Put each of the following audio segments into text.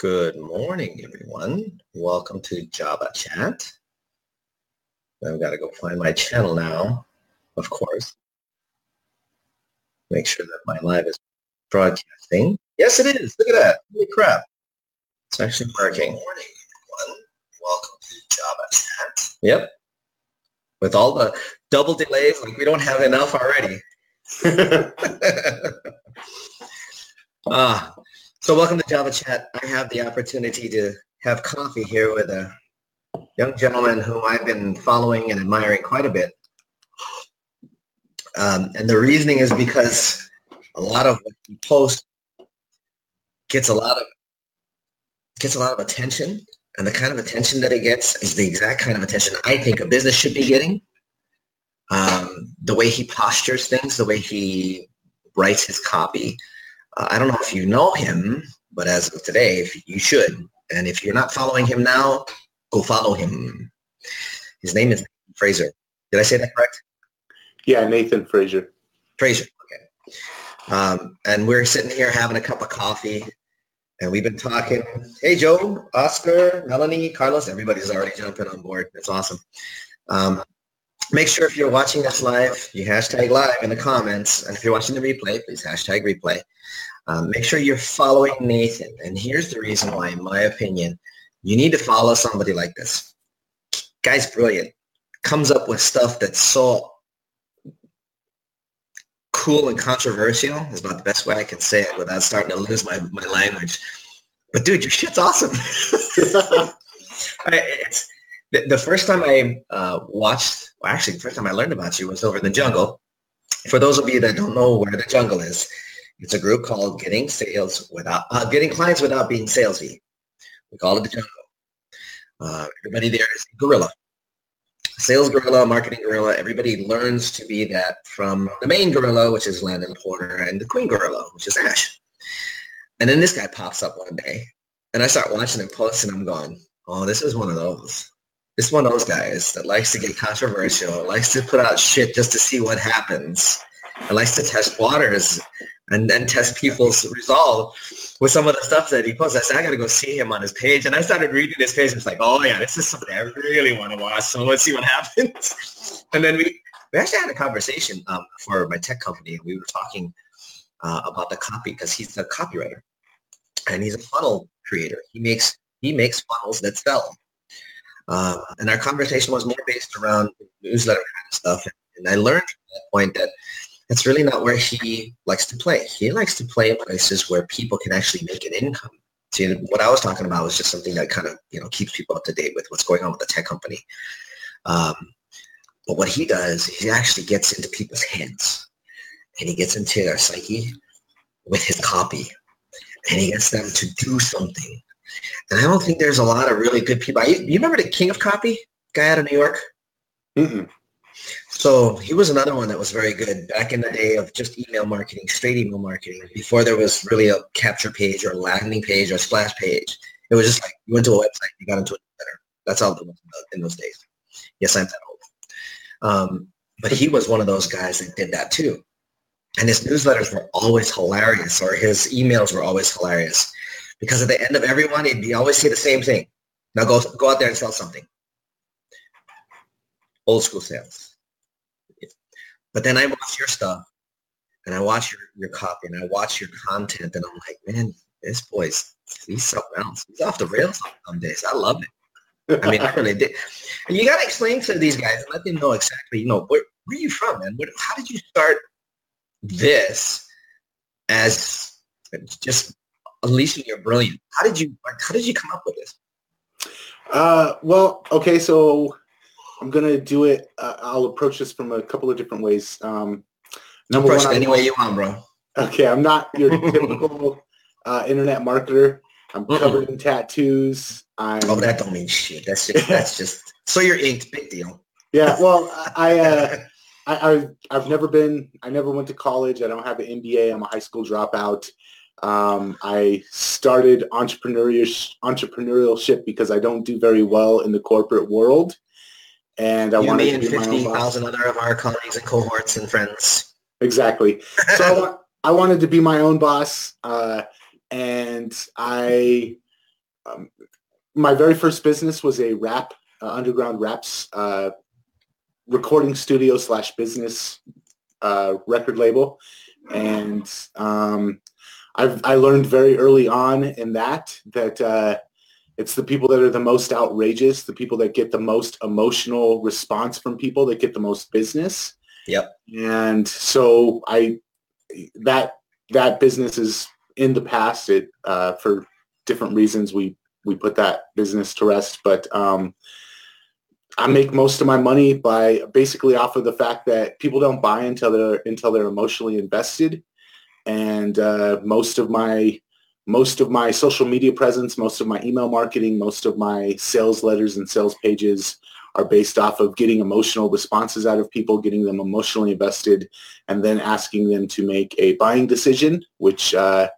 Good morning, everyone. Welcome to Java Chat. I've got to go find my channel now, of course. Make sure that my live is broadcasting. Yes, it is. Look at that. Holy crap. It's actually working. Good morning, everyone. Welcome to Java Chat. Yep. With all the double delays, like we don't have enough already. Ah, so welcome to Java Chat. I have the opportunity to have coffee here with a young gentleman whom I've been following and admiring quite a bit. Um, and the reasoning is because a lot of what he posts gets a lot of gets a lot of attention, and the kind of attention that it gets is the exact kind of attention I think a business should be getting. Um, the way he postures things, the way he writes his copy, I don't know if you know him, but as of today, if you should. And if you're not following him now, go follow him. His name is Fraser. Did I say that correct? Yeah, Nathan Fraser. Fraser. Okay. Um, and we're sitting here having a cup of coffee, and we've been talking. Hey, Joe, Oscar, Melanie, Carlos, everybody's already jumping on board. It's awesome. Um, make sure if you're watching this live, you hashtag live in the comments. And if you're watching the replay, please hashtag replay. Um, make sure you're following Nathan. And here's the reason why, in my opinion, you need to follow somebody like this. Guy's brilliant. Comes up with stuff that's so cool and controversial is about the best way I can say it without starting to lose my, my language. But dude, your shit's awesome. the, the first time I uh, watched, well, actually, the first time I learned about you was over in the jungle. For those of you that don't know where the jungle is, it's a group called Getting Sales Without uh, Getting Clients Without Being Salesy. We call it the jungle. Uh, everybody there is gorilla. Sales gorilla, marketing gorilla. Everybody learns to be that from the main gorilla, which is Landon Porter, and the queen gorilla, which is Ash. And then this guy pops up one day, and I start watching him post, and I'm going, "Oh, this is one of those. This is one of those guys that likes to get controversial, likes to put out shit just to see what happens, and likes to test waters and then test people's resolve with some of the stuff that he posts. I said, I got to go see him on his page. And I started reading his page. And it's like, oh, yeah, this is something I really want to watch. So let's see what happens. and then we, we actually had a conversation um, for my tech company. We were talking uh, about the copy because he's a copywriter and he's a funnel creator. He makes he makes funnels that sell. Uh, and our conversation was more based around newsletter kind of stuff. And I learned at that point that that's really not where he likes to play. He likes to play in places where people can actually make an income. See, what I was talking about was just something that kind of, you know, keeps people up to date with what's going on with the tech company. Um, but what he does, he actually gets into people's heads and he gets into their psyche with his copy and he gets them to do something. And I don't think there's a lot of really good people. You, you remember the King of Copy guy out of New York? Mm-mm. So he was another one that was very good back in the day of just email marketing, straight email marketing, before there was really a capture page or a landing page or a splash page. It was just like you went to a website, you got into a newsletter. That's all it was in those days. Yes, I'm that old. Um, but he was one of those guys that did that too. And his newsletters were always hilarious or his emails were always hilarious because at the end of every one, he'd always say the same thing. Now go, go out there and sell something. Old school sales but then I watch your stuff and I watch your, your copy and I watch your content and I'm like, man, this boy's he's something else. He's off the rails on some days. I love it. I mean, I really did. And you got to explain to these guys and let them know exactly, you know, where, where are you from, man? What, how did you start this as just unleashing your brilliance? How did you, how did you come up with this? Uh, well, okay, so I'm gonna do it. Uh, I'll approach this from a couple of different ways. Um, number approach one, any way you want, bro. Okay, I'm not your typical uh, internet marketer. I'm Mm-mm. covered in tattoos. I'm, oh, that don't mean shit. That's just that's just so you're inked. Big deal. Yeah. Well, I. Uh, I, I've, I've never been, I never went to college. I don't have an MBA. I'm a high school dropout. Um, I started entrepreneurship, entrepreneurship because I don't do very well in the corporate world and I you, wanted me and fifty thousand other of our colleagues and cohorts and friends. Exactly. So I, I, wanted to be my own boss, uh, and I um, my very first business was a rap uh, underground raps uh, recording studio slash business uh, record label, and um, I've I learned very early on in that that uh, it's the people that are the most outrageous, the people that get the most emotional response from people that get the most business. Yep. And so I that that business is in the past. It uh, for different reasons we we put that business to rest, but um, I make most of my money by basically off of the fact that people don't buy until they're until they're emotionally invested, and uh, most of my most of my social media presence, most of my email marketing, most of my sales letters and sales pages are based off of getting emotional responses out of people, getting them emotionally invested, and then asking them to make a buying decision, which uh,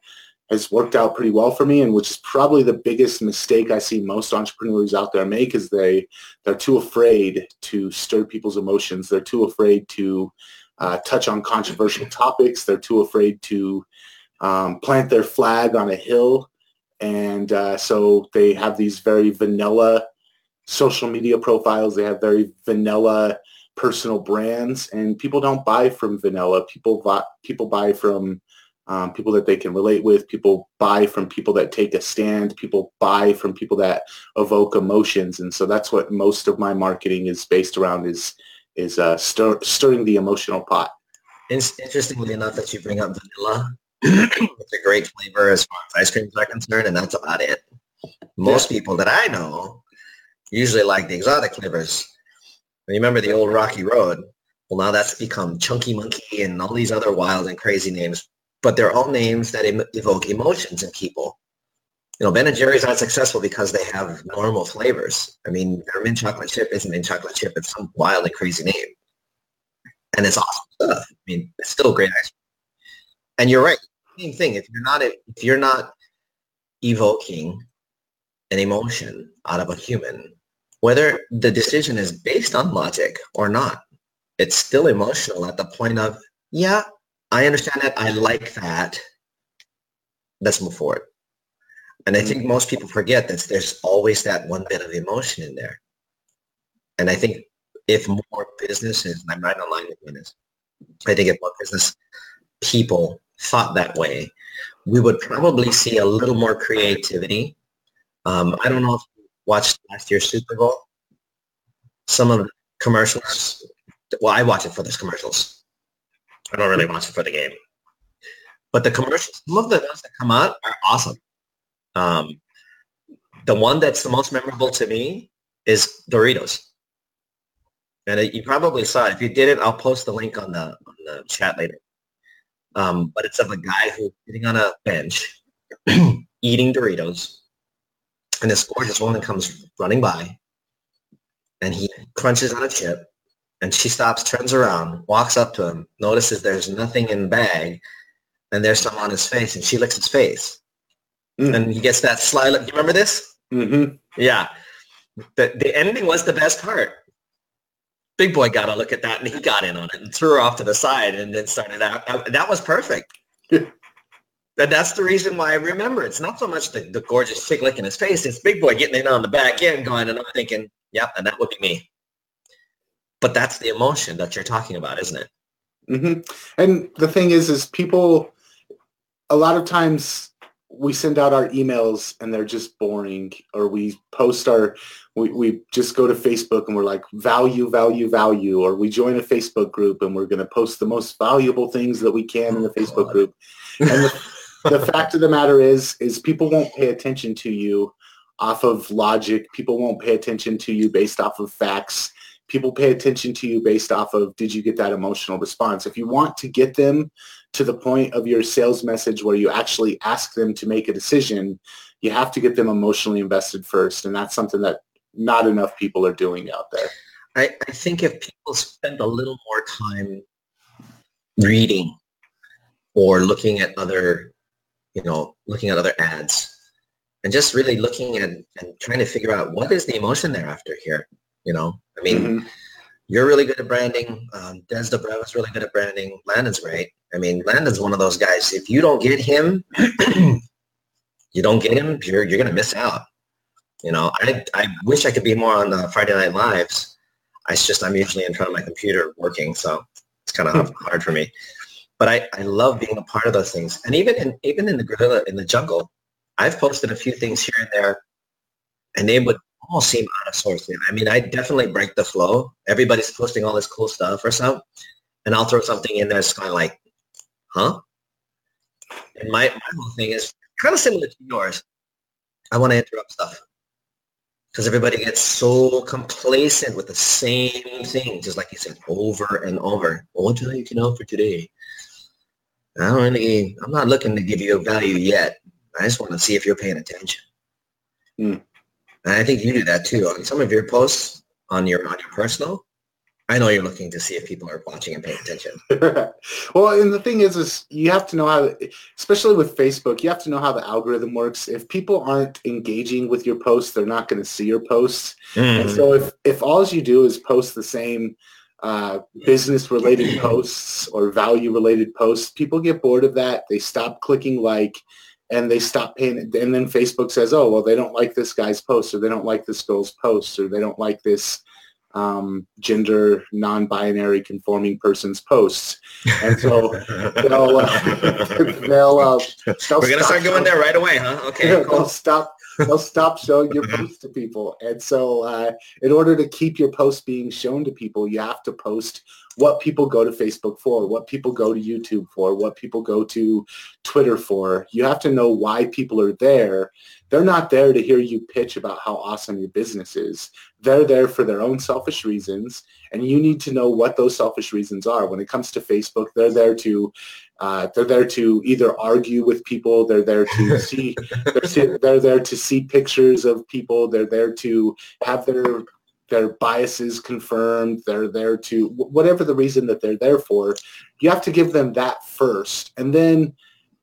has worked out pretty well for me and which is probably the biggest mistake I see most entrepreneurs out there make is they they're too afraid to stir people's emotions. They're too afraid to uh, touch on controversial topics. They're too afraid to um, plant their flag on a hill. And uh, so they have these very vanilla social media profiles. They have very vanilla personal brands and people don't buy from vanilla. People buy, people buy from um, people that they can relate with. People buy from people that take a stand. People buy from people that evoke emotions, and so that's what most of my marketing is based around is is uh, stir, stirring the emotional pot. Interestingly enough, that you bring up vanilla, it's a great flavor as far as ice creams are concerned, and that's about it. Most yeah. people that I know usually like the exotic flavors. Remember the old Rocky Road? Well, now that's become Chunky Monkey and all these other wild and crazy names but they're all names that em- evoke emotions in people. You know, Ben and Jerry's not successful because they have normal flavors. I mean, their mint chocolate chip isn't mint chocolate chip; it's some wild and crazy name, and it's awesome stuff. I mean, it's still great ice cream. And you're right. Same thing. If you're not if you're not evoking an emotion out of a human, whether the decision is based on logic or not, it's still emotional at the point of, yeah, I understand that. I like that. Let's move forward. And I think mm-hmm. most people forget that there's always that one bit of emotion in there. And I think if more businesses, and I'm right on line with this, I think if more business people thought that way, we would probably see a little more creativity. Um, I don't know if you watched last year's Super Bowl. Some of the commercials, well, I watch it for those commercials. I don't really watch it for the game. But the commercials, some of the ones that come out are awesome. Um, the one that's the most memorable to me is Doritos. And it, you probably saw it. If you didn't, I'll post the link on the, on the chat later. Um, but it's of a guy who's sitting on a bench eating Doritos. And this gorgeous woman comes running by and he crunches on a chip and she stops, turns around, walks up to him, notices there's nothing in the bag, and there's some on his face, and she licks his face. Mm. And he gets that sly look. Do you remember this? Mm-hmm. Yeah. The, the ending was the best part. Big boy got a look at that, and he got in on it and threw her off to the side and then started out. That was perfect. and that's the reason why I remember. It's not so much the, the gorgeous chick licking his face. It's Big Boy getting in on the back end going, and I'm thinking, yep, and that would be me. But that's the emotion that you're talking about, isn't it? Mm-hmm. And the thing is, is people, a lot of times we send out our emails and they're just boring or we post our, we, we just go to Facebook and we're like value, value, value, or we join a Facebook group and we're going to post the most valuable things that we can in the oh, Facebook God. group. And the, the fact of the matter is, is people won't pay attention to you off of logic. People won't pay attention to you based off of facts people pay attention to you based off of did you get that emotional response if you want to get them to the point of your sales message where you actually ask them to make a decision you have to get them emotionally invested first and that's something that not enough people are doing out there i, I think if people spend a little more time reading or looking at other you know looking at other ads and just really looking at and trying to figure out what is the emotion they're after here you know, I mean, mm-hmm. You're really good at branding. Um, Des Dobrev is really good at branding. Landon's great. I mean, Landon's one of those guys. If you don't get him, you don't get him, you're you're gonna miss out. You know, I, I wish I could be more on the Friday Night Lives. I just, I'm usually in front of my computer working, so it's kind of hard for me. But I, I love being a part of those things. And even in, even in the gorilla, in the jungle, I've posted a few things here and there, and they would all seem out of source. I mean, I definitely break the flow. Everybody's posting all this cool stuff or something, and I'll throw something in there that's kind of like, huh? And my, my whole thing is kind of similar to yours. I want to interrupt stuff because everybody gets so complacent with the same thing, just like you said, over and over. Well, what do you know for today? I don't really, I'm not looking to give you value yet. I just want to see if you're paying attention. Hmm. And I think you do that too. On some of your posts on your on your personal, I know you're looking to see if people are watching and paying attention. well, and the thing is, is you have to know how, especially with Facebook, you have to know how the algorithm works. If people aren't engaging with your posts, they're not going to see your posts. Mm. And so if, if all you do is post the same uh, business related posts or value related posts, people get bored of that. They stop clicking like and they stop paying it. and then Facebook says, oh, well, they don't like this guy's post or they don't like this girl's post or they don't like this um, gender non-binary conforming person's posts, and so they'll uh, they'll, uh, they'll we're gonna start going there right away, huh? Okay, cool. they'll stop they'll stop showing your posts to people, and so uh, in order to keep your posts being shown to people, you have to post what people go to Facebook for, what people go to YouTube for, what people go to Twitter for. You have to know why people are there. They're not there to hear you pitch about how awesome your business is. They're there for their own selfish reasons, and you need to know what those selfish reasons are. When it comes to Facebook, they're there to uh, they're there to either argue with people. They're there to see. They're, they're there to see pictures of people. They're there to have their their biases confirmed. They're there to whatever the reason that they're there for. You have to give them that first, and then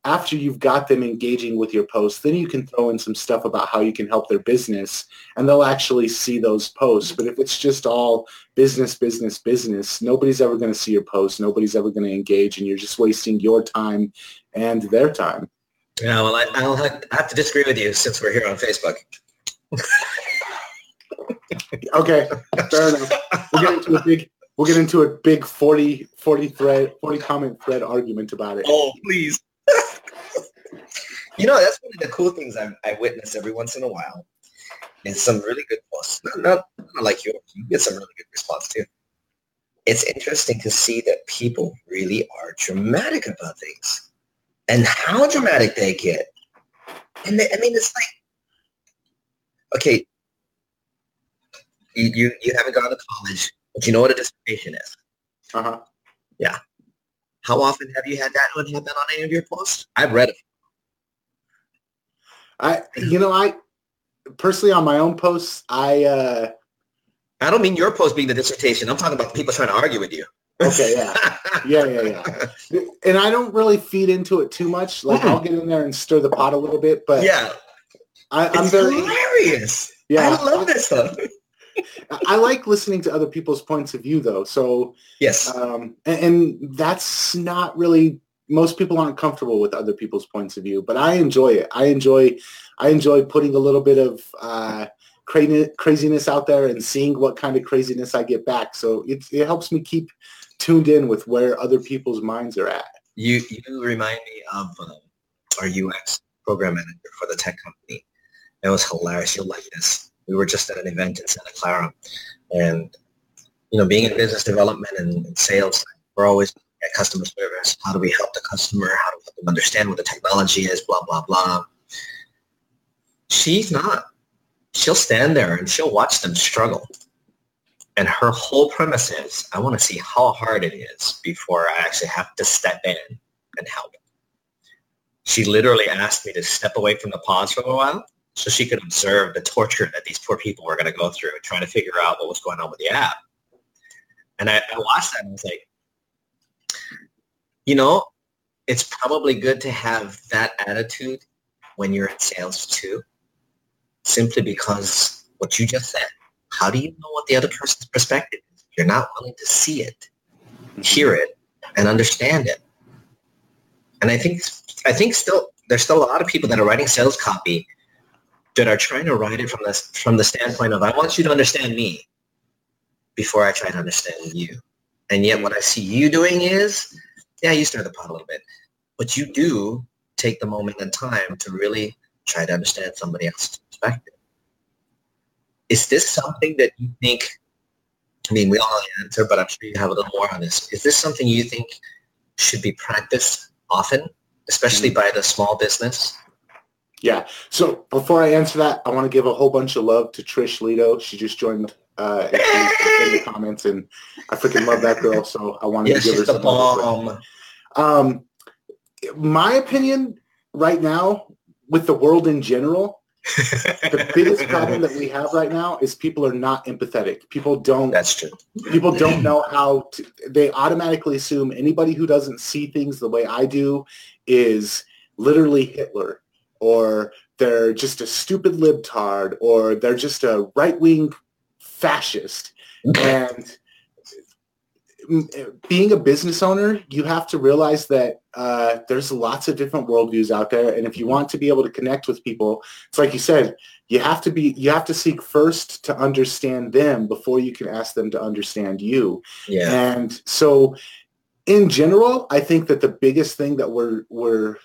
after you've got them engaging with your posts, then you can throw in some stuff about how you can help their business, and they'll actually see those posts. But if it's just all business, business, business, nobody's ever going to see your post. Nobody's ever going to engage, and you're just wasting your time and their time. Yeah, well, I, will have to disagree with you since we're here on Facebook. okay, fair enough. We'll get into a big we'll get into a big 40, 40 thread, 40 comment thread argument about it. Oh, please. You know, that's one of the cool things I, I witness every once in a while. Is some really good posts. Not, not, not like yours. You get some really good response too. It's interesting to see that people really are dramatic about things and how dramatic they get. And they, I mean, it's like, okay, you, you, you haven't gone to college, but you know what a dissertation is. Uh-huh. Yeah. How often have you had that one happen on any of your posts? I've read it. I, you know, I personally on my own posts, I, uh, I don't mean your post being the dissertation. I'm talking about the people trying to argue with you. Okay, yeah, yeah, yeah, yeah. And I don't really feed into it too much. Like. I'll get in there and stir the pot a little bit, but yeah, I, am very hilarious. Yeah, I love this stuff. I like listening to other people's points of view, though. So yes, um, and, and, that's not really most people aren't comfortable with other people's points of view, but I enjoy it. I enjoy I enjoy putting a little bit of uh, craziness out there and seeing what kind of craziness I get back. So it it helps me keep tuned in with where other people's minds are at. You you remind me of um, our UX program manager for the tech company. It was hilarious. You'll like this we were just at an event in Santa Clara, and you know, being in business development and, and sales, we're always at customer service. How do we help the customer? How do we help them understand what the technology is? Blah blah blah. She's not. She'll stand there and she'll watch them struggle. And her whole premise is, I want to see how hard it is before I actually have to step in and help. She literally asked me to step away from the pods for a while so she could observe the torture that these poor people were going to go through trying to figure out what was going on with the app. And I, I watched that and I was like, you know, it's probably good to have that attitude when you're in sales too, simply because what you just said, how do you know what the other person's perspective is? You're not willing to see it, mm-hmm. hear it, and understand it. And I think I think still there's still a lot of people that are writing sales copy that are trying to write it from the from the standpoint of I want you to understand me before I try to understand you. And yet what I see you doing is, yeah, you stir the pot a little bit, but you do take the moment and time to really try to understand somebody else's perspective. Is this something that you think, I mean, we all know the answer, but I'm sure you have a little more on this. Is this something you think should be practiced often, especially by the small business? Yeah. So before I answer that, I want to give a whole bunch of love to Trish Lito. She just joined uh, in, the comments, and I freaking love that girl. So I wanted to give her some bomb. Um, my opinion right now with the world in general, the biggest problem that we have right now is people are not empathetic. People don't That's true. people don't know how to they automatically assume anybody who doesn't see things the way I do is literally Hitler or they're just a stupid libtard or they're just a right-wing fascist. And mm, being a business owner you have to realize that uh, there's lots of different worldviews out there. And if you want to be able to connect with people it's like you said you have to be you have to seek first to understand them before you can ask them to understand you. Yeah. and so in general i think that the biggest thing that we're we're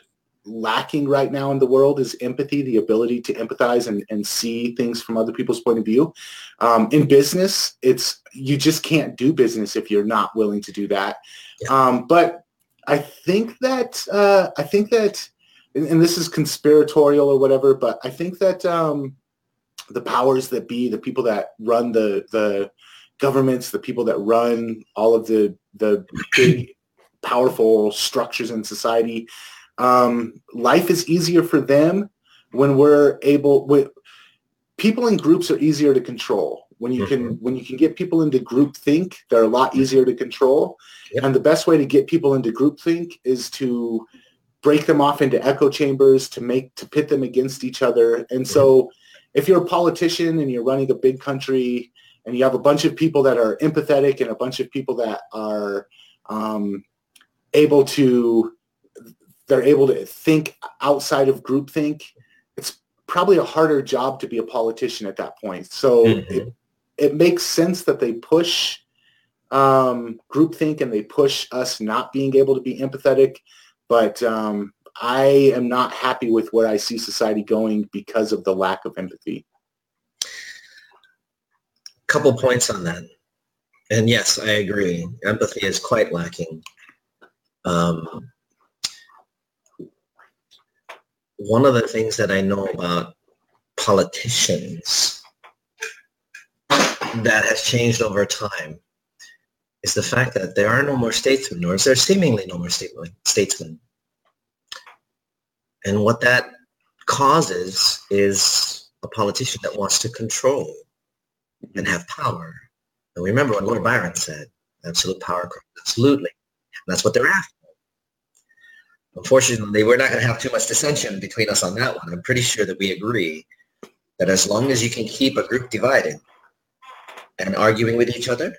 lacking right now in the world is empathy the ability to empathize and, and see things from other people's point of view um, in business it's you just can't do business if you're not willing to do that Yeah. um, but i think that uh, i think that and, and this is conspiratorial or whatever but i think that um, the powers that be the people that run the the governments the people that run all of the the big powerful structures in society um, life is easier for them when we're able when people in groups are easier to control. When you can when you can get people into group think they're a lot easier to control. Yep. and the best way to get people into group think is to break them off into echo chambers to make to pit them against each other. And so if you're a politician and you're running a big country and you have a bunch of people that are empathetic and a bunch of people that are um, able to they're able to think outside of groupthink it's probably a harder job to be a politician at that point so Mhm. it, it makes sense that they push um, groupthink and they push us not being able to be empathetic but um, i am not happy with where i see society going because of the lack of empathy couple points on that. And yes, I agree. Empathy is quite lacking. Um, one of the things that I know about politicians that has changed over time is the fact that there are no more statesmen, or is there seemingly no more statesmen. And what that causes is a politician that wants to control and have power. And remember what Lord Byron said, absolute power, corrupts absolutely. And that's what they're after. Unfortunately, we're not going to have too much dissension between us on that one. I'm pretty sure that we agree that as long as you can keep a group divided and arguing with each other,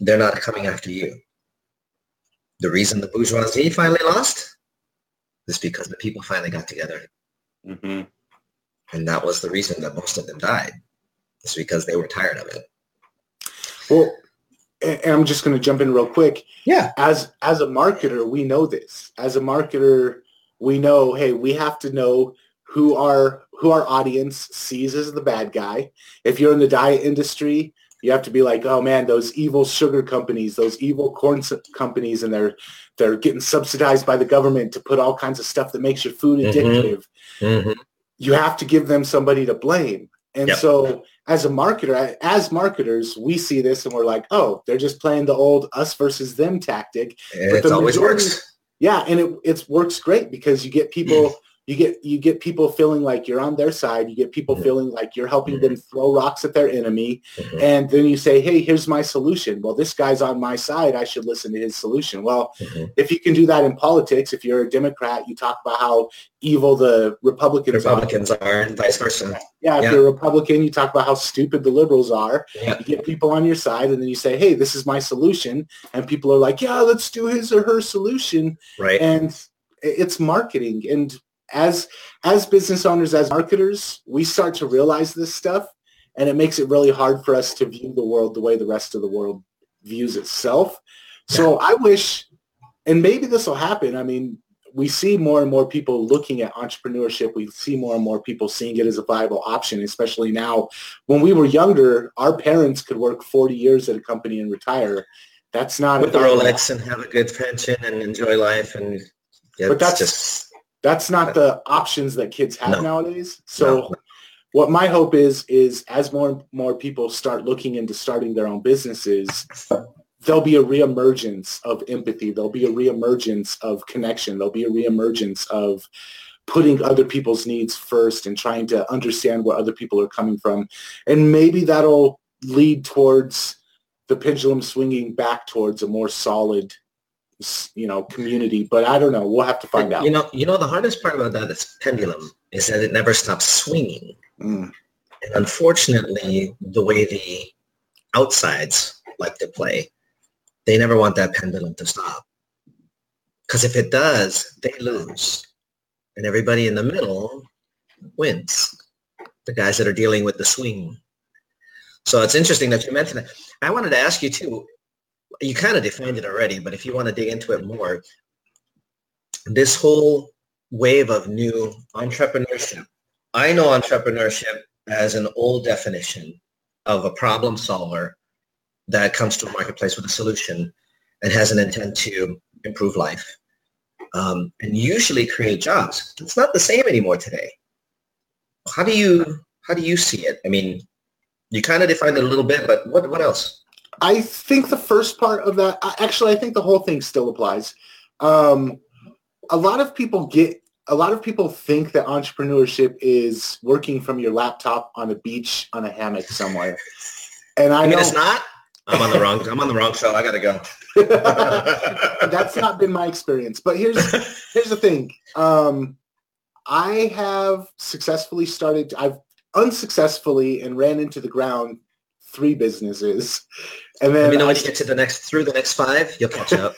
they're not coming after you. The reason the bourgeoisie finally lost is because the people finally got together. mm-hmm. And that was the reason that most of them died. It's because they were tired of it. Well, and I'm just going to jump in real quick. Yeah. As as a marketer, we know this. As a marketer, we know, hey, we have to know who our who our audience sees as the bad guy. If you're in the diet industry, you have to be like, oh man, those evil sugar companies, those evil corn companies, and they're they're getting subsidized by the government to put all kinds of stuff that makes your food Mhm. addictive Mm-hmm. you have to give them somebody to blame. And Yep. so as a marketer, as marketers, we see this and we're like, oh, they're just playing the old us versus them tactic. It the always majority- works. Yeah, and it it works great because you get people you get you get people feeling like you're on their side. You get people Mhm. feeling like you're helping them throw rocks at their enemy. Mhm. And then you say, hey, here's my solution. Well, this guy's on my side. I should listen to his solution. Well, Mhm. if you can do that in politics, if you're a Democrat, you talk about how evil the Republicans, are. Republicans are and vice versa. Yeah, if Yeah. you're a Republican, you talk about how stupid the liberals are. Yeah. You get people on your side, and then you say, "Hey, this is my solution," and people are like, "Yeah, let's do his or her solution." Right. And it's marketing. And as as business owners, as marketers, we start to realize this stuff, and it makes it really hard for us to view the world the way the rest of the world views itself. So I wish, and maybe this will happen. I mean, we see more and more people looking at entrepreneurship. We see more and more people seeing it as a viable option, especially now. When we were younger, our parents could work 40 years at a company and retire. That's not with the Rolex and have a good pension and enjoy life. And yeah, but that's just that's not the options that kids have no. nowadays. So no. what my hope is is as more and more people start looking into starting their own businesses, there'll be a reemergence of empathy. There'll be a reemergence of connection. There'll be a reemergence of putting other people's needs first and trying to understand where other people are coming from. And maybe that'll lead towards the pendulum swinging back towards a more solid you know community but i don't know we'll have to find out you know you know the hardest part about that is pendulum is that it never stops swinging mm. and unfortunately the way the outsides like to play they never want that pendulum to stop. Because if it does, they lose. And everybody in the middle wins. The guys that are dealing with the swing. So it's interesting that you mentioned that. I wanted to ask you too, you kind of defined it already, but if you want to dig into it more, this whole wave of new entrepreneurship. I know entrepreneurship as an old definition of a problem solver that comes to a marketplace with a solution and has an intent to improve life um, and usually create jobs. It's not the same anymore today. How do you how do you see it? I mean, you kind of defined it a little bit, but what what else? I think the first part of that, actually, I think the whole thing still applies. Um, a lot of people get, a lot of people think that entrepreneurship is working from your laptop on a beach on a hammock somewhere. And I, I mean, know it's not. I'm on the wrong. I'm on the wrong show. I gotta go. That's not been my experience. But here's here's the thing. Um, I have successfully started. I've unsuccessfully and ran into the ground three businesses, and then Let me know when you get to the next through the next five, you'll catch up.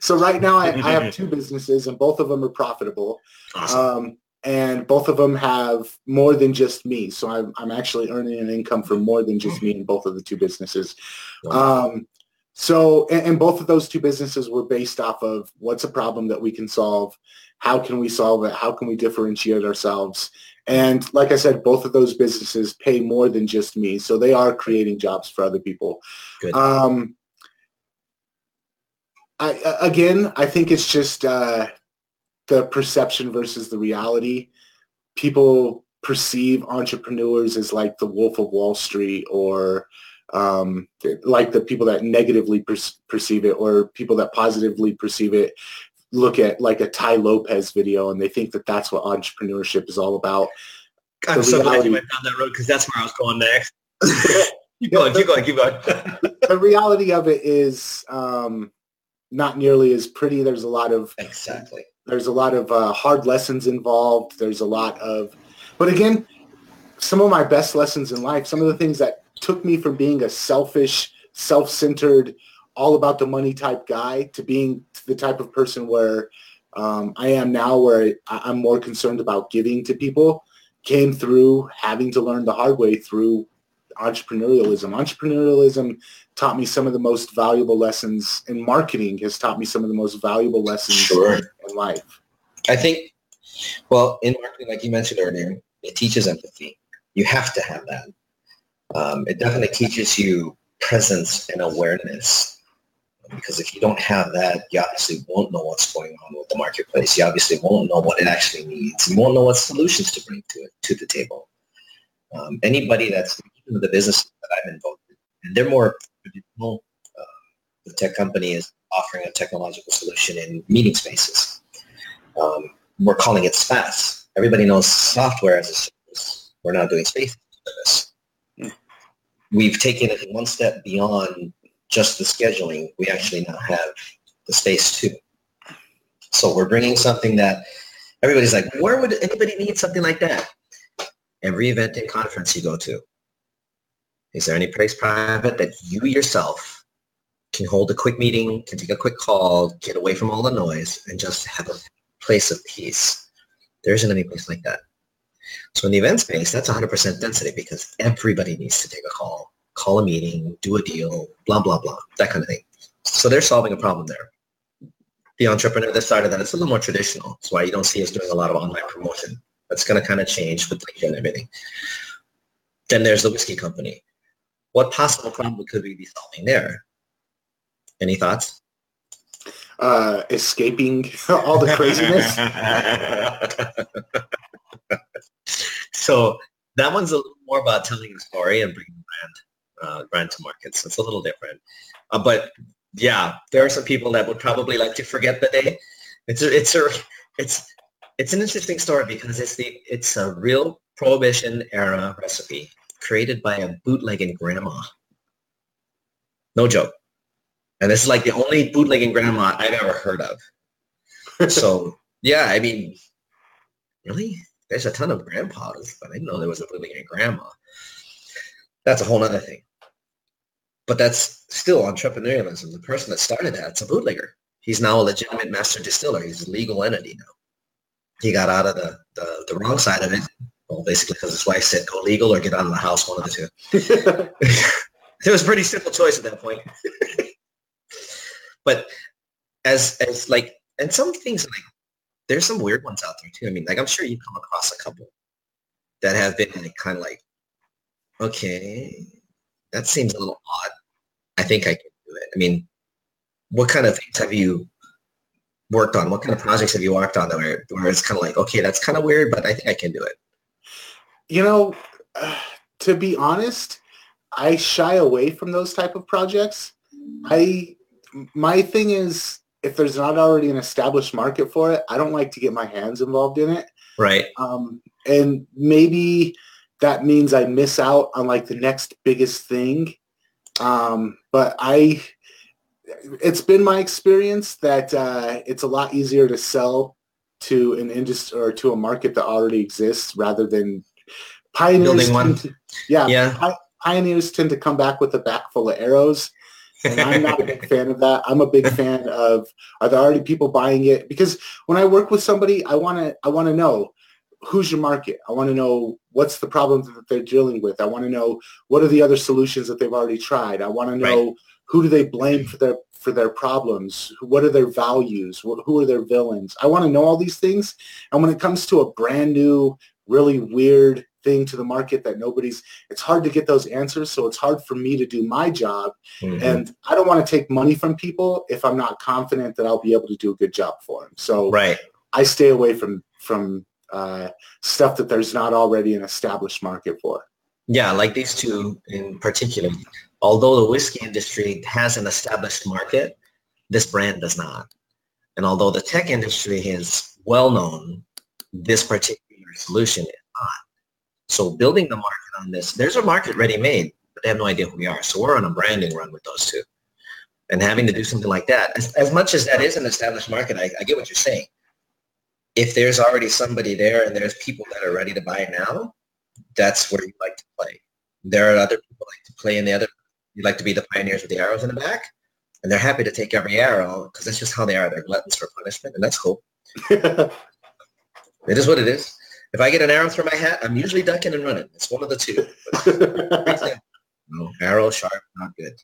so right now I, I, have two businesses and both of them are profitable. Awesome. Um, and both of them have more than just me. So I'm, I'm actually earning an income from more than just me in both of the two businesses. Wow. Um, so, and, and, both of those two businesses were based off of what's a problem that we can solve? How can we solve it? How can we differentiate ourselves? And like I said, both of those businesses pay more than just me. So they are creating jobs for other people. Good. Um, I, again, I think it's just, uh, the perception versus the reality. People perceive entrepreneurs as like the Wolf of Wall Street or um, like the people that negatively per- perceive it or people that positively perceive it look at like a Tai Lopez video and they think that that's what entrepreneurship is all about. I'm the so reality, glad you went down that road because that's where I was going next. keep going, keep going, keep going. the reality of it is um, not nearly as pretty. There's a lot of exactly there's a lot of uh, hard lessons involved. There's a lot of, but again, some of my best lessons in life, some of the things that took me from being a selfish, self-centered, all about the money type guy to being the type of person where um, I am now, where I, I'm more concerned about giving to people, came through having to learn the hard way through entrepreneurialism. Entrepreneurialism taught me some of the most valuable lessons in marketing has taught me some of the most valuable lessons sure. in life. I think, well, in marketing, like you mentioned earlier, it teaches empathy. You have to have that. Um, it definitely teaches you presence and awareness. Because if you don't have that, you obviously won't know what's going on with the marketplace. You obviously won't know what it actually needs. You won't know what solutions to bring to it to the table. Um, anybody that's in the business that I'm involved in, and they're more traditional. Uh, the tech company is offering a technological solution in meeting spaces. Um, we're calling it SaaS. Everybody knows software as a service. We're now doing space service. Mm. We've taken it one step beyond just the scheduling. We actually now have the space too. So we're bringing something that everybody's like, where would anybody need something like that? Every event and conference you go to, is there any place private that you yourself can hold a quick meeting, can take a quick call, get away from all the noise, and just have a place of peace? There isn't any place like that. So in the event space, that's 100% density because everybody needs to take a call, call a meeting, do a deal, blah, blah, blah, that kind of thing. So they're solving a problem there. The entrepreneur that started that, it's a little more traditional. That's why you don't see us doing a lot of online promotion. That's going to kind of change with LinkedIn and everything. Then there's the whiskey company. What possible problem could we be solving there? Any thoughts? Uh, escaping all the craziness. so that one's a little more about telling a story and bringing uh, brand to market. So it's a little different. Uh, but yeah, there are some people that would probably like to forget the day. It's a, it's a, it's it's an interesting story because it's the it's a real prohibition era recipe created by a bootlegging grandma. No joke. And this is like the only bootlegging grandma I've ever heard of. so yeah, I mean, really? There's a ton of grandpas, but I didn't know there was a bootlegging grandma. That's a whole other thing. But that's still entrepreneurialism. The person that started that, it's a bootlegger. He's now a legitimate master distiller. He's a legal entity now. He got out of the, the, the wrong side of it. Well, basically because his wife said go legal or get out of the house, one of the two. it was a pretty simple choice at that point. but as as like and some things like there's some weird ones out there too. I mean, like I'm sure you've come across a couple that have been like kind of like, okay, that seems a little odd. I think I can do it. I mean, what kind of things have you worked on? What kind of projects have you worked on that where, where it's kind of like, okay, that's kind of weird, but I think I can do it? You know, uh, to be honest, I shy away from those type of projects. I my thing is if there's not already an established market for it, I don't like to get my hands involved in it. Right. Um, and maybe that means I miss out on like the next biggest thing. Um, but I, it's been my experience that uh, it's a lot easier to sell to an industry or to a market that already exists rather than pioneers. Building one. To, yeah, Yeah. pi- pioneers tend to come back with a back full of arrows. and I'm not a big fan of that. I'm a big fan of are there already people buying it? Because when I work with somebody, I want to I want to know who's your market. I want to know what's the problems that they're dealing with. I want to know what are the other solutions that they've already tried. I want to know who do they blame for their for their problems? What are their values? Who are their villains? I want to know all these things. And when it comes to a brand new, really weird thing to the market that nobody's, it's hard to get those answers. So it's hard for me to do my job. Mhm. And I don't want to take money from people if I'm not confident that I'll be able to do a good job for them. So right. I stay away from from uh, stuff that there's not already an established market for. Yeah, like these two in particular. Although the whiskey industry has an established market, this brand does not. And although the tech industry is well known, this particular solution is not. So building the market on this, there's a market ready made, but they have no idea who we are. So we're on a branding run with those two. And having to do something like that, as, as much as that is an established market, I, I get what you're saying. If there's already somebody there and there's people that are ready to buy now, that's where you like to play. There are other people like to play in the other. You like to be the pioneers with the arrows in the back, and they're happy to take every arrow because that's just how they are. They're gluttons for punishment, and that's cool. It is what it is. If I get an arrow through my hat, I'm usually ducking and running. It's one of the two. no, arrow sharp, not good.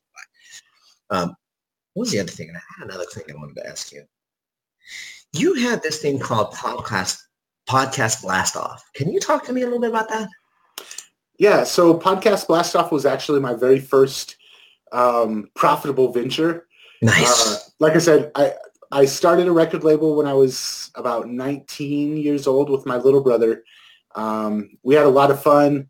Um, what was the other thing? I had another thing I wanted to ask you. You had this thing called podcast podcast blast off. Can you talk to me a little bit about that? yeah. So podcast blast off was actually my very first um, profitable venture. Nice. Uh, like I said, I I started a record label when I was about 19 years old with my little brother. Um, we had a lot of fun,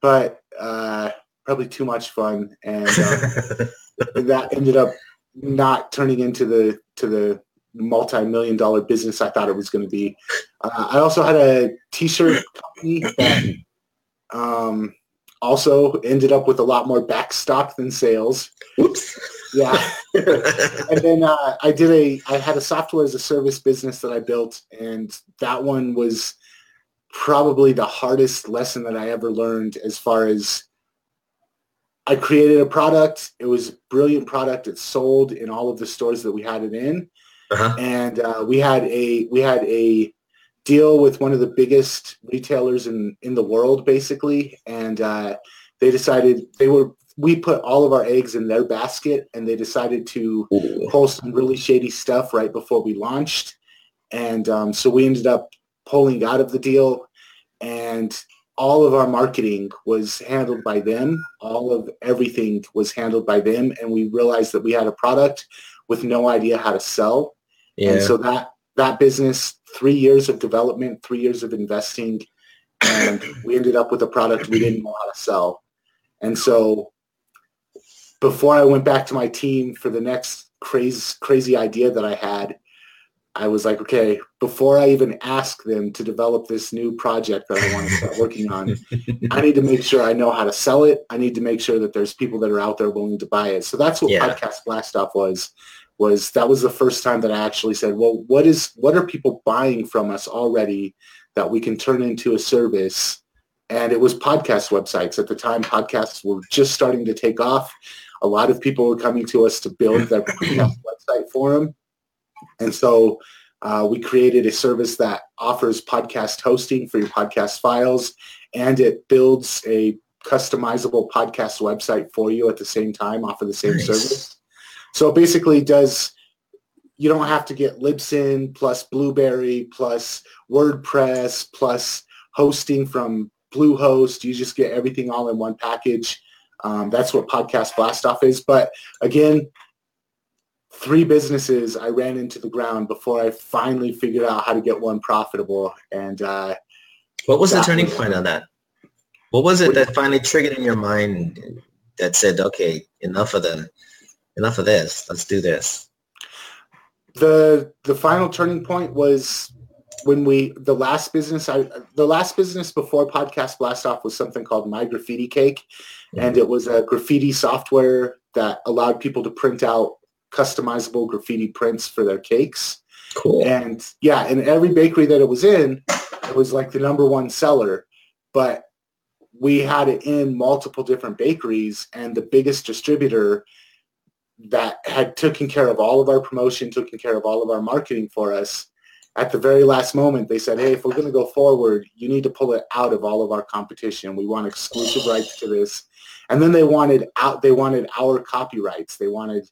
but uh, probably too much fun, and um, that ended up not turning into the to the multi-million dollar business I thought it was going to be. Uh, I also had a t-shirt company that um, also ended up with a lot more back stock than sales. Oops. Yeah. and then uh, I did a, I had a software as a service business that I built, and that one was probably the hardest lesson that I ever learned as far as I created a product. It was a brilliant product. It sold in all of the stores that we had it in. Uh-huh. And uh, we had a, we had a deal with one of the biggest retailers in, in the world, basically. And uh, they decided they were, we put all of our eggs in their basket and they decided to Ooh. pull some really shady stuff right before we launched. And um, so we ended up pulling out of the deal and all of our marketing was handled by them. All of everything was handled by them. And we realized that we had a product with no idea how to sell. Yeah. And so that, that business, three years of development, three years of investing, and we ended up with a product we didn't know how to sell. And so before I went back to my team for the next crazy, crazy idea that I had, I was like, okay, before I even ask them to develop this new project that I want to start working on, I need to make sure I know how to sell it. I need to make sure that there's people that are out there willing to buy it. So that's what Yeah. Podcast Blast Off was. Was that was the first time that I actually said, well, what is what are people buying from us already that we can turn into a service? And it was podcast websites at the time. Podcasts were just starting to take off. A lot of people were coming to us to build their podcast website for them. And so uh, we created a service that offers podcast hosting for your podcast files, and it builds a customizable podcast website for you at the same time off of the same Nice. service. So basically does, you don't have to get Libsyn plus Blubrry plus WordPress plus hosting from Bluehost. You just get everything all in one package. Um, that's what Podcast Blastoff is. But again, three businesses I ran into the ground before I finally figured out how to get one profitable. And uh, What was the turning was- point on that? What was it that finally triggered in your mind that said, okay, enough of the, enough of this. Let's do this. the the final turning point was when we the last business I the last business before Podcast Blast Off was something called My Graffiti Cake, mm-hmm. and it was a graffiti software that allowed people to print out customizable graffiti prints for their cakes. Cool. And yeah, in every bakery that it was in, it was like the number one seller. But we had it in multiple different bakeries and the biggest distributor that had taken care of all of our promotion, taken care of all of our marketing for us. At the very last moment, they said, hey, if we're going to go forward, you need to pull it out of all of our competition. We want exclusive rights to this. And then they wanted out, they wanted our copyrights. They wanted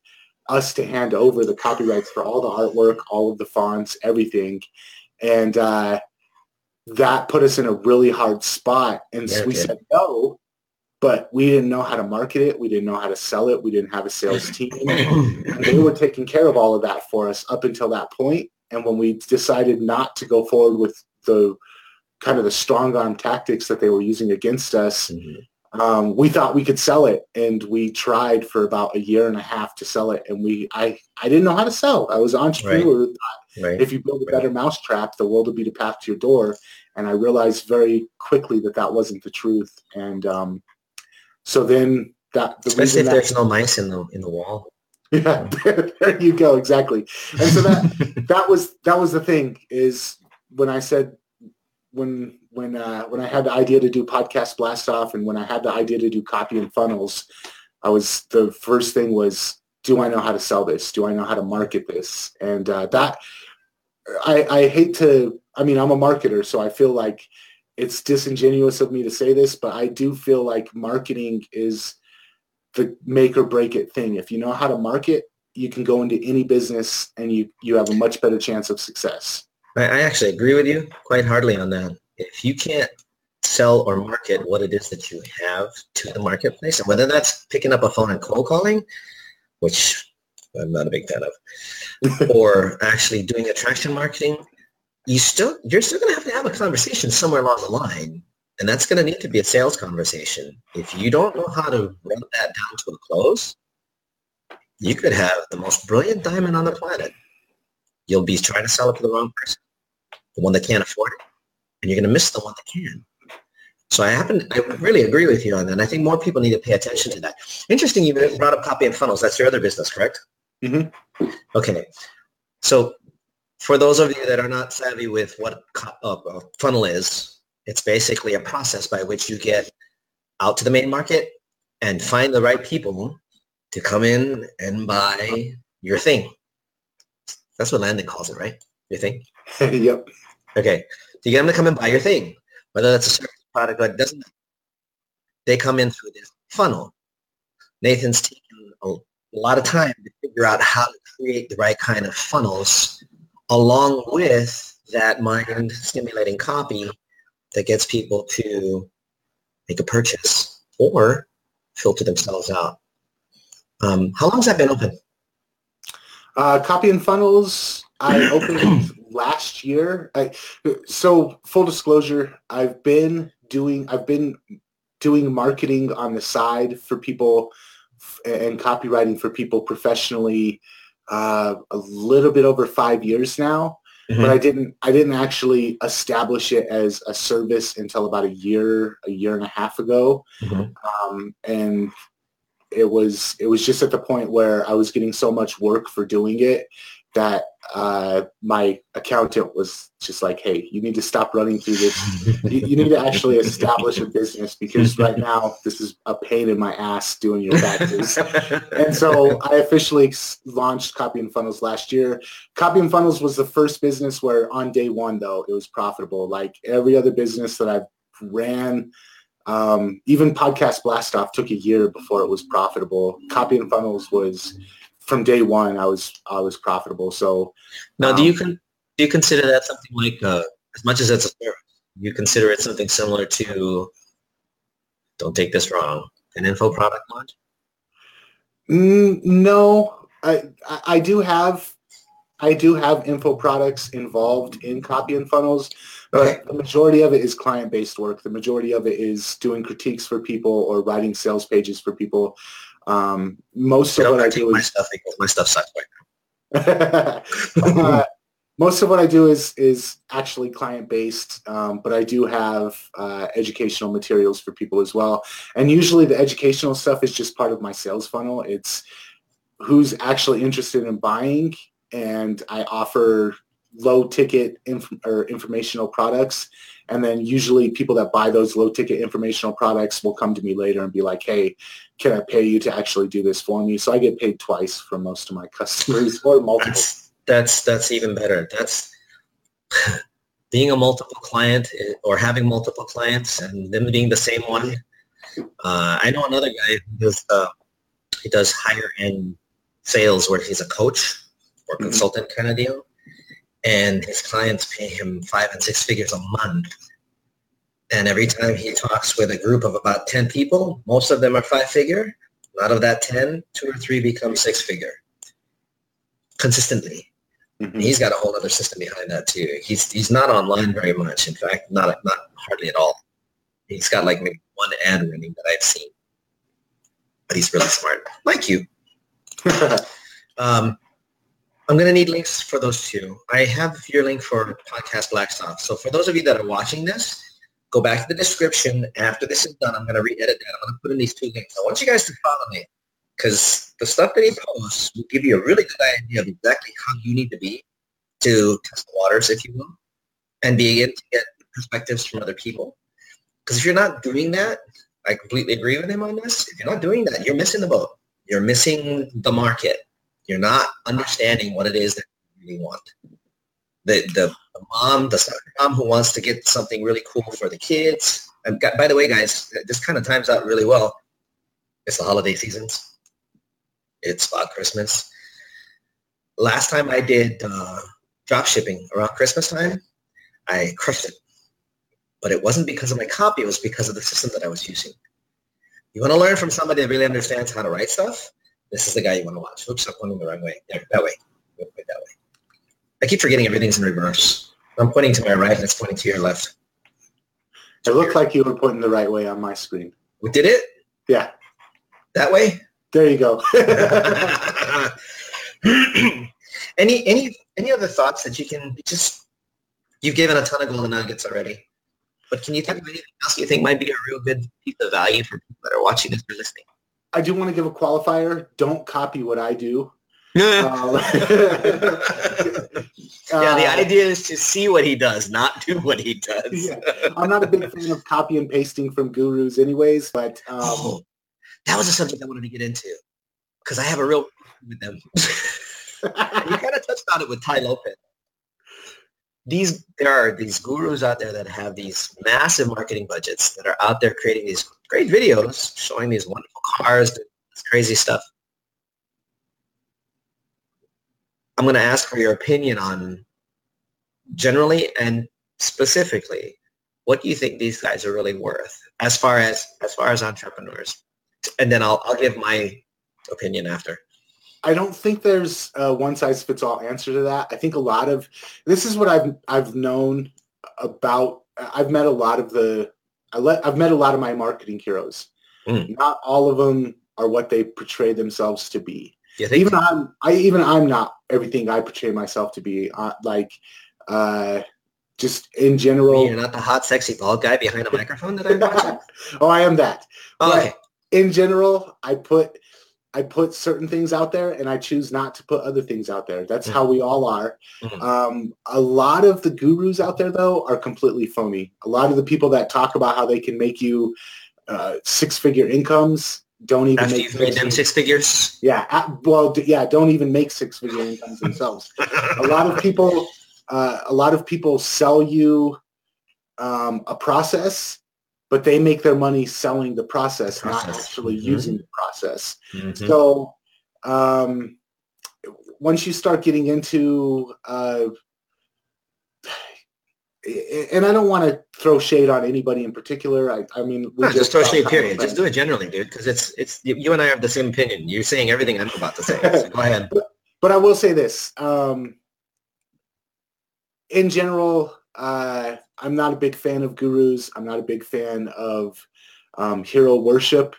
us to hand over the copyrights for all the artwork, all of the fonts, everything. And uh, that put us in a really hard spot. And so Yeah, we said no, but we didn't know how to market it. We didn't know how to sell it. We didn't have a sales team. And they were taking care of all of that for us up until that point. And when we decided not to go forward with the kind of the strong arm tactics that they were using against us, Mhm. um, we thought we could sell it and we tried for about a year and a half to sell it and we i i didn't know how to sell i was an entrepreneur Right. if you build a better mousetrap the world will be the path to your door and i realized very quickly that that wasn't the truth and um, so then that the Especially if there's no mice in the in the wall. yeah, there, there you go exactly and so that that was that was the thing is when I said when when uh, when I had the idea to do podcast blast off and when I had the idea to do copy and funnels, I was the first thing was do I know how to sell this? Do I know how to market this? And uh, that I, I hate to I mean I'm a marketer so I feel like it's disingenuous of me to say this, but I do feel like marketing is the make or break it thing. If you know how to market, you can go into any business and you you have a much better chance of success. I, actually agree with you quite hardly on that. If you can't sell or market what it is that you have to the marketplace, and whether that's picking up a phone and cold calling, which I'm not a big fan of, or actually doing attraction marketing, you still you're still going to have to have a conversation somewhere along the line, and that's going to need to be a sales conversation. If you don't know how to run that down to a close, you could have the most brilliant diamond on the planet. You'll be trying to sell it to the wrong person, the one that can't afford it, and you're going to miss the one that can. So I happen, I really agree with you on that. And I think more people need to pay attention to that. Interesting, you brought up copy and funnels. That's your other business, correct? Mhm. Okay. So for those of you that are not savvy with what uh, a funnel is, it's basically a process by which you get out to the main market and find the right people to come in and buy your thing. That's what Landon calls it, right? Your thing? yep. Okay. to get them to come and buy your thing, whether that's a service product or doesn't. They come in through this funnel. Nathan's taken a lot of time to figure out how to create the right kind of funnels along with that mind stimulating copy that gets people to make a purchase or filter themselves out. Um, how long has that been open? Uh, copy and funnels, I opened last year. I, so full disclosure, I've been doing, I've been doing marketing on the side for people and copywriting for people professionally uh, a little bit over five years now. Mm-hmm. But I didn't I didn't actually establish it as a service until about a year, a year and a half ago. Mm-hmm. Um, and it was it was just at the point where I was getting so much work for doing it that uh, my accountant was just like, hey, you need to stop running through this. you, you, need to actually establish a business because right now this is a pain in my ass doing your taxes. and so I officially launched Copy and Funnels last year. Copy and Funnels was the first business where on day one, though, it was profitable. Like every other business that I've ran, um, even Podcast Blast Off took a year before it was profitable. Copy and Funnels was from day one, I was I was profitable. So now, um, do you um, con- do you consider that something like uh, as much as it's a service? You consider it something similar to don't take this wrong an info product launch? Mm, no, I I do have I do have info products involved in copy and funnels, but the majority of it is client-based work. The majority of it is doing critiques for people or writing sales pages for people. Um, most of what I do my is stuff because my stuff sucks right now. uh, most of what I do is is actually client based, um, but I do have uh, educational materials for people as well. And usually the educational stuff is just part of my sales funnel. It's who's actually interested in buying, and I offer low ticket inf- or informational products and then usually people that buy those low ticket informational products will come to me later and be like, hey, can I pay you to actually do this for me? So I get paid twice from most of my customers or multiple. That's, that's, that's even better. That's being a multiple client eh, or having multiple clients and them being the same one. Uh, I know another guy who does, uh, he does higher end sales where he's a coach or mm-hmm. consultant mm-hmm. kind of deal and his clients pay him five and six figures a month. And every time he talks with a group of about 10 people, most of them are five figure. Out of that 10, two or three become six figure consistently. Mm-hmm. He's got a whole other system behind that too. He's he's not online very much. In fact, not not hardly at all. He's got like maybe one ad running that I've seen, but he's really smart, like you. um, I'm going to need links for those two. I have your link for Podcast Blast Off. So for those of you that are watching this, go back to the description. After this is done, I'm going to re-edit that. I'm going to put in these two links. I want you guys to follow me because the stuff that he posts will give you a really good idea of exactly how you need to be to test the waters, if you will, and be able to get perspectives from other people. Because if you're not doing that, I completely agree with him on this. If you're not doing that, you're missing the boat. You're missing the market you're not understanding what it is that you really want. The, the, mom, the soccer mom who wants to get something really cool for the kids. And by the way, guys, this kind of times out really well. It's the holiday seasons. It's about Christmas. Last time I did uh, drop shipping around Christmas time, I crushed it. But it wasn't because of my copy. It was because of the system that I was using. You want to learn from somebody that really understands how to write stuff? This is the guy you want to watch. Oops, I'm pointing the wrong way. There, that way. That way. I keep forgetting everything's in reverse. I'm pointing to my right and it's pointing to your left. It looked like you were pointing the right way on my screen. We did it? Yeah. That way? There you go. any any any other thoughts that you can just you've given a ton of golden nuggets already. But can you think of anything else you think might be a real good piece of value for people that are watching this or listening? I do want to give a qualifier. Don't copy what I do. uh, yeah, the idea is to see what he does, not do what he does. yeah. I'm not a big fan of copy and pasting from gurus anyways, but um, oh, that was a subject I wanted to get into because I have a real with them. you kind of touched on it with Tai Lopez. these there are these gurus out there that have these massive marketing budgets that are out there creating these great videos showing these wonderful cars, this crazy stuff. I'm going to ask for your opinion on generally and specifically what do you think these guys are really worth as far as as far as entrepreneurs and then i'll, I'll give my opinion after I don't think there's a one size fits all answer to that. I think a lot of this is what I've I've known about. I've met a lot of the I let I've met a lot of my marketing heroes. Mm. Not all of them are what they portray themselves to be. Yeah, even? I'm I even I'm not everything I portray myself to be. Uh, like uh, just in general. You're not the hot, sexy bald guy behind a microphone that I'm oh, I am that. Oh, okay. In general, I put I put certain things out there and I choose not to put other things out there. That's how we all are. Mm-hmm. Um, a lot of the gurus out there, though, are completely phony. A lot of the people that talk about how they can make you uh, six-figure incomes don't even After make you've made them six figures. Yeah, at, well, yeah, don't even make six-figure incomes themselves. a lot of people, uh, a lot of people sell you um, a process but they make their money selling the process, process. not actually mm-hmm. using the process. Mm-hmm. So um, once you start getting into uh, and I don't want to throw shade on anybody in particular. I, I mean, we no, just, just throw shade. Period. Just do it generally, dude, because it's it's you and I have the same opinion. You're saying everything I'm about to say. So go ahead. But, but, I will say this: um, in general, uh, I'm not a big fan of gurus. I'm not a big fan of um, hero worship.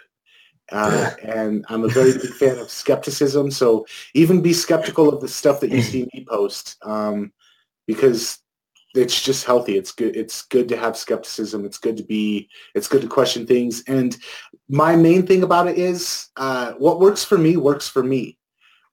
Uh, and I'm a very big fan of skepticism. So even be skeptical of the stuff that you see me post um, because it's just healthy. It's good. It's good to have skepticism. It's good to be, it's good to question things. And my main thing about it is uh, what works for me works for me.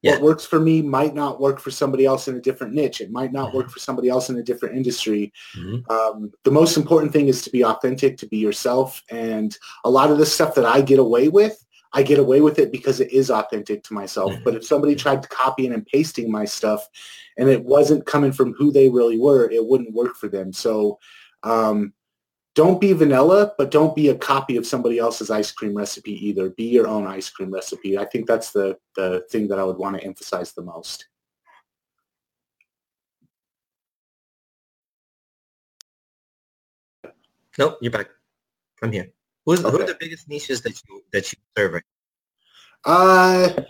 Yeah. What works for me might not work for somebody else in a different niche. It might not work mm-hmm. for somebody else in a different industry. Mm-hmm. Um, the most important thing is to be authentic, to be yourself. And a lot of the stuff that I get away with, I get away with it because it is authentic to myself. Mm-hmm. But if somebody tried to copying and pasting my stuff and it wasn't coming from who they really were, it wouldn't work for them. So um, don't be vanilla, but don't be a copy of somebody else's ice cream recipe either. Be your own ice cream recipe. I think that's the, the thing that I would want to emphasize the most. Nope, you're back. I'm here. Who's, okay. Who are the biggest niches that you that you serve? Right? Uh,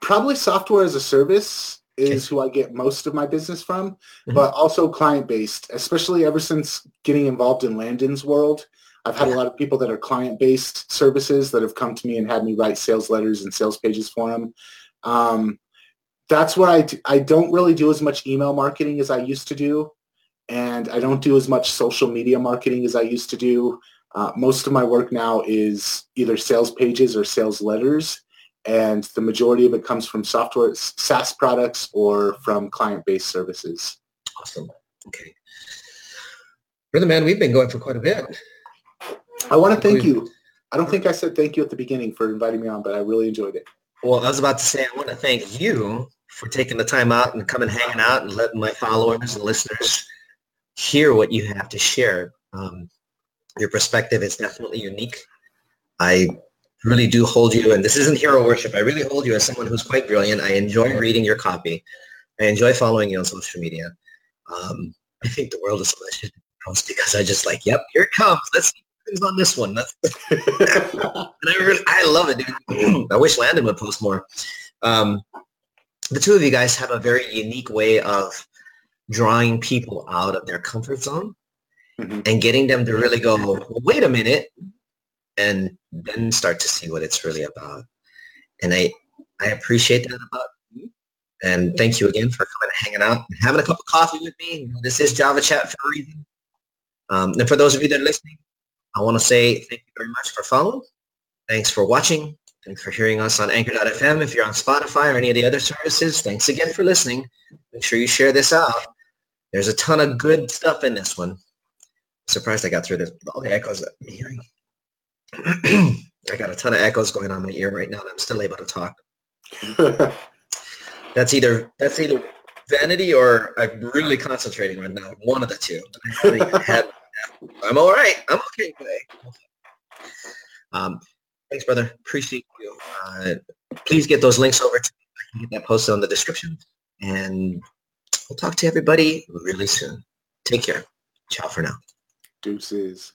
probably software as a service is who I get most of my business from, mm-hmm. but also client based, especially ever since getting involved in Landon's world. I've had a lot of people that are client based services that have come to me and had me write sales letters and sales pages for them. Um, that's what I do. I don't really do as much email marketing as I used to do. And I don't do as much social media marketing as I used to do. Uh, most of my work now is either sales pages or sales letters and the majority of it comes from software SaaS products or from client-based services. Awesome. Okay. Brother man, we've been going for quite a bit. I want to thank you. I don't think I said thank you at the beginning for inviting me on, but I really enjoyed it. Well, I was about to say I want to thank you for taking the time out and coming hanging out and letting my followers and listeners hear what you have to share. Um, your perspective is definitely unique. I really do hold you, and this isn't hero worship, I really hold you as someone who's quite brilliant. I enjoy reading your copy. I enjoy following you on social media. Um, I think the world is much because I just like, yep, here it comes. Let's see who's on this one. That's and I, really, I love it, dude. I wish Landon would post more. Um, the two of you guys have a very unique way of drawing people out of their comfort zone mm-hmm. and getting them to really go, well, wait a minute, and then start to see what it's really about. And I, I appreciate that about you. And thank you again for coming and hanging out and having a cup of coffee with me. This is Java Chat for a reason. Um, and for those of you that are listening, I want to say thank you very much for following. Thanks for watching. Thanks for hearing us on Anchor.fm. If you're on Spotify or any of the other services, thanks again for listening. Make sure you share this out. There's a ton of good stuff in this one. I'm surprised I got through this all the echoes that I'm hearing. I got a ton of echoes going on my ear right now, and I'm still able to talk. that's either that's either vanity or I'm really concentrating right now. One of the two. I'm all right. I'm okay today. Um, thanks, brother. Appreciate you. Uh, please get those links over to me. I can get that posted on the description. And we'll talk to everybody really soon. Take care. Ciao for now. Deuces.